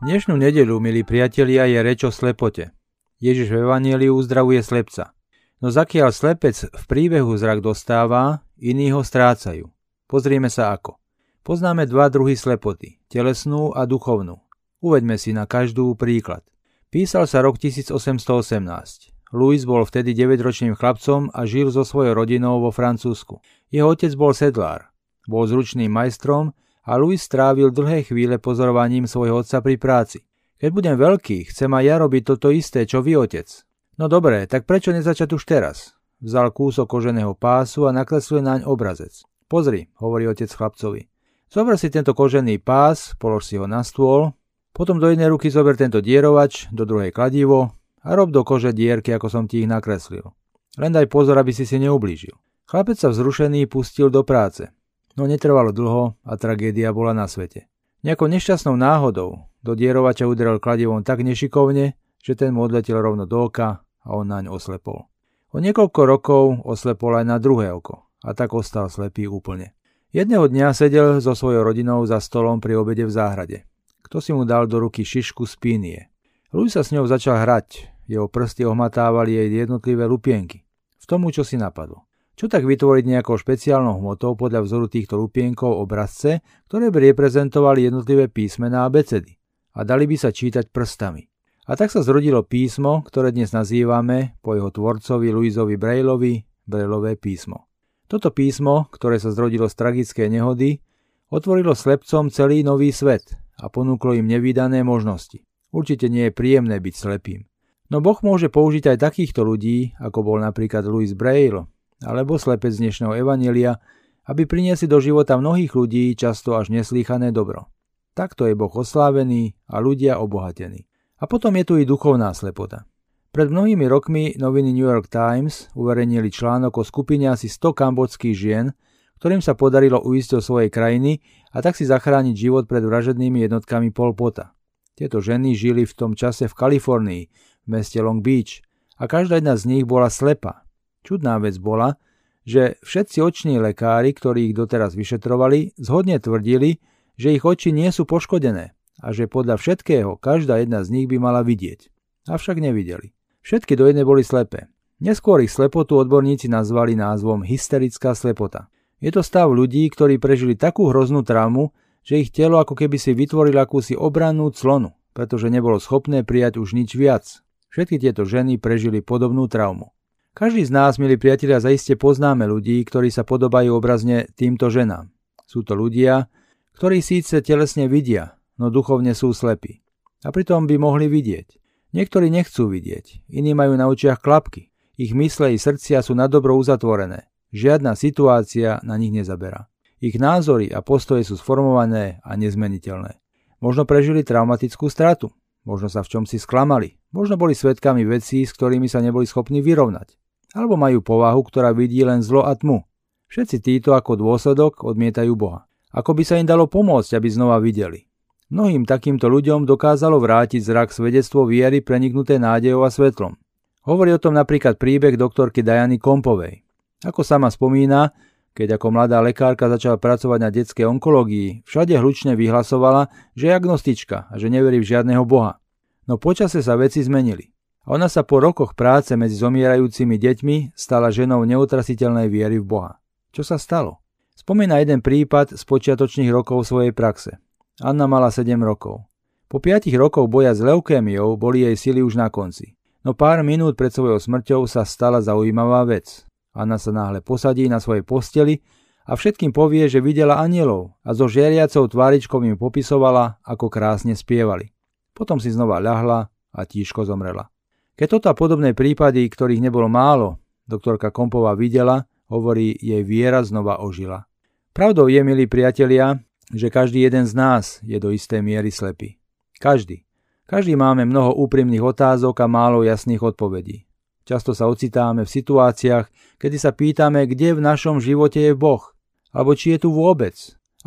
Dnešnú nedelu, milí priatelia, je reč o slepote. Ježiš v Evangeliu uzdravuje slepca. No zakiaľ slepec v príbehu zrak dostáva, iní ho strácajú. Pozrieme sa ako. Poznáme dva druhy slepoty, telesnú a duchovnú. Uveďme si na každú príklad. Písal sa rok 1818. Louis bol vtedy 9-ročným chlapcom a žil so svojou rodinou vo Francúzsku. Jeho otec bol sedlár. Bol zručným majstrom a Louis strávil dlhé chvíle pozorovaním svojho otca pri práci. Keď budem veľký, chcem aj ja robiť toto isté, čo vy, otec. No dobre, tak prečo nezačať už teraz? Vzal kúsok koženého pásu a nakreslil naň obrazec. Pozri, hovorí otec chlapcovi. Zober si tento kožený pás, polož si ho na stôl, potom do jednej ruky zober tento dierovač, do druhej kladivo a rob do kože dierky, ako som ti ich nakreslil. Len daj pozor, aby si si neublížil. Chlapec sa vzrušený pustil do práce. No netrvalo dlho a tragédia bola na svete. Nejakou nešťastnou náhodou do dierovača udrel kladivom tak nešikovne, že ten mu odletel rovno do oka a on naň oslepol. O niekoľko rokov oslepol aj na druhé oko a tak ostal slepý úplne. Jedného dňa sedel so svojou rodinou za stolom pri obede v záhrade. Kto si mu dal do ruky šišku z pínie. Louis sa s ňou začal hrať, jeho prsty ohmatávali jej jednotlivé lupienky. V tomu, čo si napadlo. Čo tak vytvoriť nejakou špeciálnou hmotou podľa vzoru týchto lupienkov obrazce, ktoré by reprezentovali jednotlivé písmená a becedy a dali by sa čítať prstami. A tak sa zrodilo písmo, ktoré dnes nazývame po jeho tvorcovi Luizovi Brailovi Brailové písmo. Toto písmo, ktoré sa zrodilo z tragickej nehody, otvorilo slepcom celý nový svet a ponúklo im nevydané možnosti. Určite nie je príjemné byť slepým. No Boh môže použiť aj takýchto ľudí, ako bol napríklad Louis Braille, alebo slepec z dnešného evanelia, aby priniesli do života mnohých ľudí často až neslýchané dobro. Takto je Boh oslávený a ľudia obohatení. A potom je tu i duchovná slepota. Pred mnohými rokmi noviny New York Times uverejnili článok o skupine asi 100 kambodských žien, ktorým sa podarilo uísť o svojej krajiny a tak si zachrániť život pred vražednými jednotkami Pol Pota. Tieto ženy žili v tom čase v Kalifornii, v meste Long Beach a každá jedna z nich bola slepa. Čudná vec bola, že všetci oční lekári, ktorí ich doteraz vyšetrovali, zhodne tvrdili, že ich oči nie sú poškodené a že podľa všetkého každá jedna z nich by mala vidieť. Avšak nevideli. Všetky do jednej boli slepé. Neskôr ich slepotu odborníci nazvali názvom hysterická slepota. Je to stav ľudí, ktorí prežili takú hroznú traumu, že ich telo ako keby si vytvorilo akúsi obrannú clonu, pretože nebolo schopné prijať už nič viac. Všetky tieto ženy prežili podobnú traumu. Každý z nás, milí priatelia, zaiste poznáme ľudí, ktorí sa podobajú obrazne týmto ženám. Sú to ľudia, ktorí síce telesne vidia, no duchovne sú slepí. A pritom by mohli vidieť. Niektorí nechcú vidieť, iní majú na očiach klapky. Ich mysle i srdcia sú na dobro uzatvorené. Žiadna situácia na nich nezaberá. Ich názory a postoje sú sformované a nezmeniteľné. Možno prežili traumatickú stratu, možno sa v čom si sklamali, možno boli svetkami vecí, s ktorými sa neboli schopní vyrovnať, alebo majú povahu, ktorá vidí len zlo a tmu. Všetci títo ako dôsledok odmietajú Boha. Ako by sa im dalo pomôcť, aby znova videli. Mnohým takýmto ľuďom dokázalo vrátiť zrak svedectvo viery preniknuté nádejou a svetlom. Hovorí o tom napríklad príbeh doktorky Dajany Kompovej. Ako sama spomína, keď ako mladá lekárka začala pracovať na detskej onkológii, všade hlučne vyhlasovala, že je agnostička a že neverí v žiadneho boha. No počase sa veci zmenili. Ona sa po rokoch práce medzi zomierajúcimi deťmi stala ženou neutrasiteľnej viery v Boha. Čo sa stalo? Spomína jeden prípad z počiatočných rokov svojej praxe. Anna mala 7 rokov. Po 5 rokoch boja s leukémiou boli jej sily už na konci. No pár minút pred svojou smrťou sa stala zaujímavá vec. Anna sa náhle posadí na svojej posteli a všetkým povie, že videla anielov a so žiariacou tváričkou im popisovala, ako krásne spievali. Potom si znova ľahla a tížko zomrela. Keď toto a podobné prípady, ktorých nebolo málo, doktorka Kompová videla, hovorí, jej viera znova ožila. Pravdou je, milí priatelia, že každý jeden z nás je do istej miery slepý. Každý. Každý máme mnoho úprimných otázok a málo jasných odpovedí. Často sa ocitáme v situáciách, kedy sa pýtame, kde v našom živote je Boh, alebo či je tu vôbec.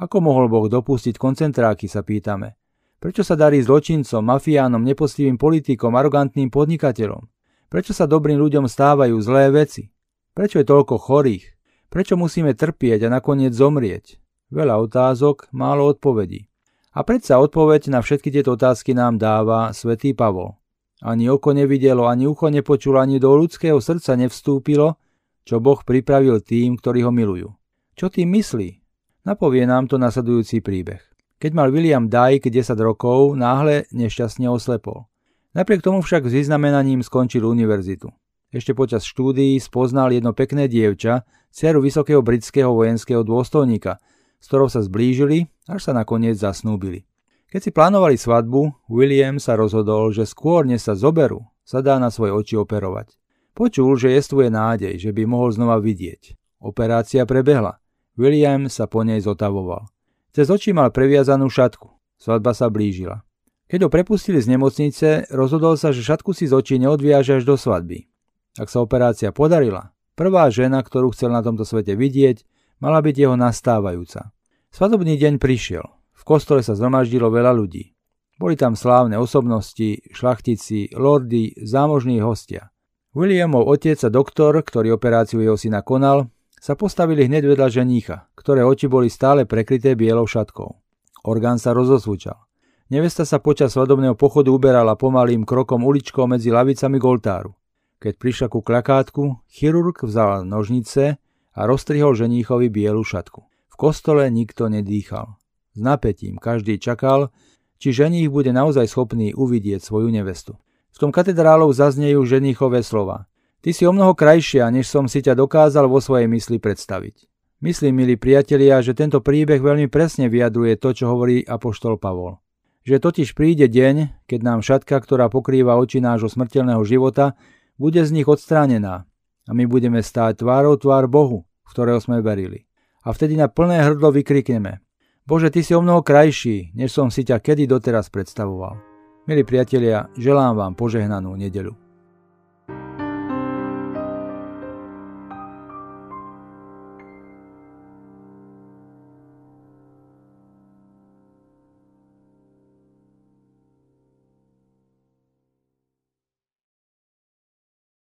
Ako mohol Boh dopustiť koncentráky, sa pýtame. Prečo sa darí zločincom, mafiánom, nepostivým politikom, arogantným podnikateľom? Prečo sa dobrým ľuďom stávajú zlé veci? Prečo je toľko chorých? Prečo musíme trpieť a nakoniec zomrieť? Veľa otázok, málo odpovedí. A predsa odpoveď na všetky tieto otázky nám dáva svätý Pavol. Ani oko nevidelo, ani ucho nepočulo, ani do ľudského srdca nevstúpilo, čo Boh pripravil tým, ktorí ho milujú. Čo tým myslí? Napovie nám to nasledujúci príbeh. Keď mal William Dyke 10 rokov, náhle nešťastne oslepol. Napriek tomu však s vyznamenaním skončil univerzitu. Ešte počas štúdií spoznal jedno pekné dievča, dceru vysokého britského vojenského dôstojníka, s ktorou sa zblížili, až sa nakoniec zasnúbili. Keď si plánovali svadbu, William sa rozhodol, že skôr než sa zoberú, sa dá na svoje oči operovať. Počul, že jestuje nádej, že by mohol znova vidieť. Operácia prebehla. William sa po nej zotavoval. Cez oči mal previazanú šatku. Svadba sa blížila. Keď ho prepustili z nemocnice, rozhodol sa, že šatku si z očí neodviaže až do svadby. Ak sa operácia podarila, prvá žena, ktorú chcel na tomto svete vidieť, mala byť jeho nastávajúca. Svadobný deň prišiel. V kostole sa zhromaždilo veľa ľudí. Boli tam slávne osobnosti, šlachtici, lordy, zámožní hostia. Williamov otec a doktor, ktorý operáciu jeho syna konal, sa postavili hneď vedľa ženícha, ktoré oči boli stále prekryté bielou šatkou. Orgán sa rozosvúčal. Nevesta sa počas svadobného pochodu uberala pomalým krokom uličkou medzi lavicami goltáru. Keď prišla ku klakátku, chirurg vzal nožnice a roztrihol ženíchovi bielu šatku. V kostole nikto nedýchal. S napätím každý čakal, či ženích bude naozaj schopný uvidieť svoju nevestu. V tom katedrálov zaznejú ženíchové slova. Ty si o mnoho krajšia, než som si ťa dokázal vo svojej mysli predstaviť. Myslím, milí priatelia, že tento príbeh veľmi presne vyjadruje to, čo hovorí apoštol Pavol. Že totiž príde deň, keď nám šatka, ktorá pokrýva oči nášho smrteľného života, bude z nich odstránená a my budeme stáť tvárou tvár Bohu, v ktorého sme verili. A vtedy na plné hrdlo vykrikneme Bože, Ty si o mnoho krajší, než som si ťa kedy doteraz predstavoval. Milí priatelia, želám vám požehnanú nedelu.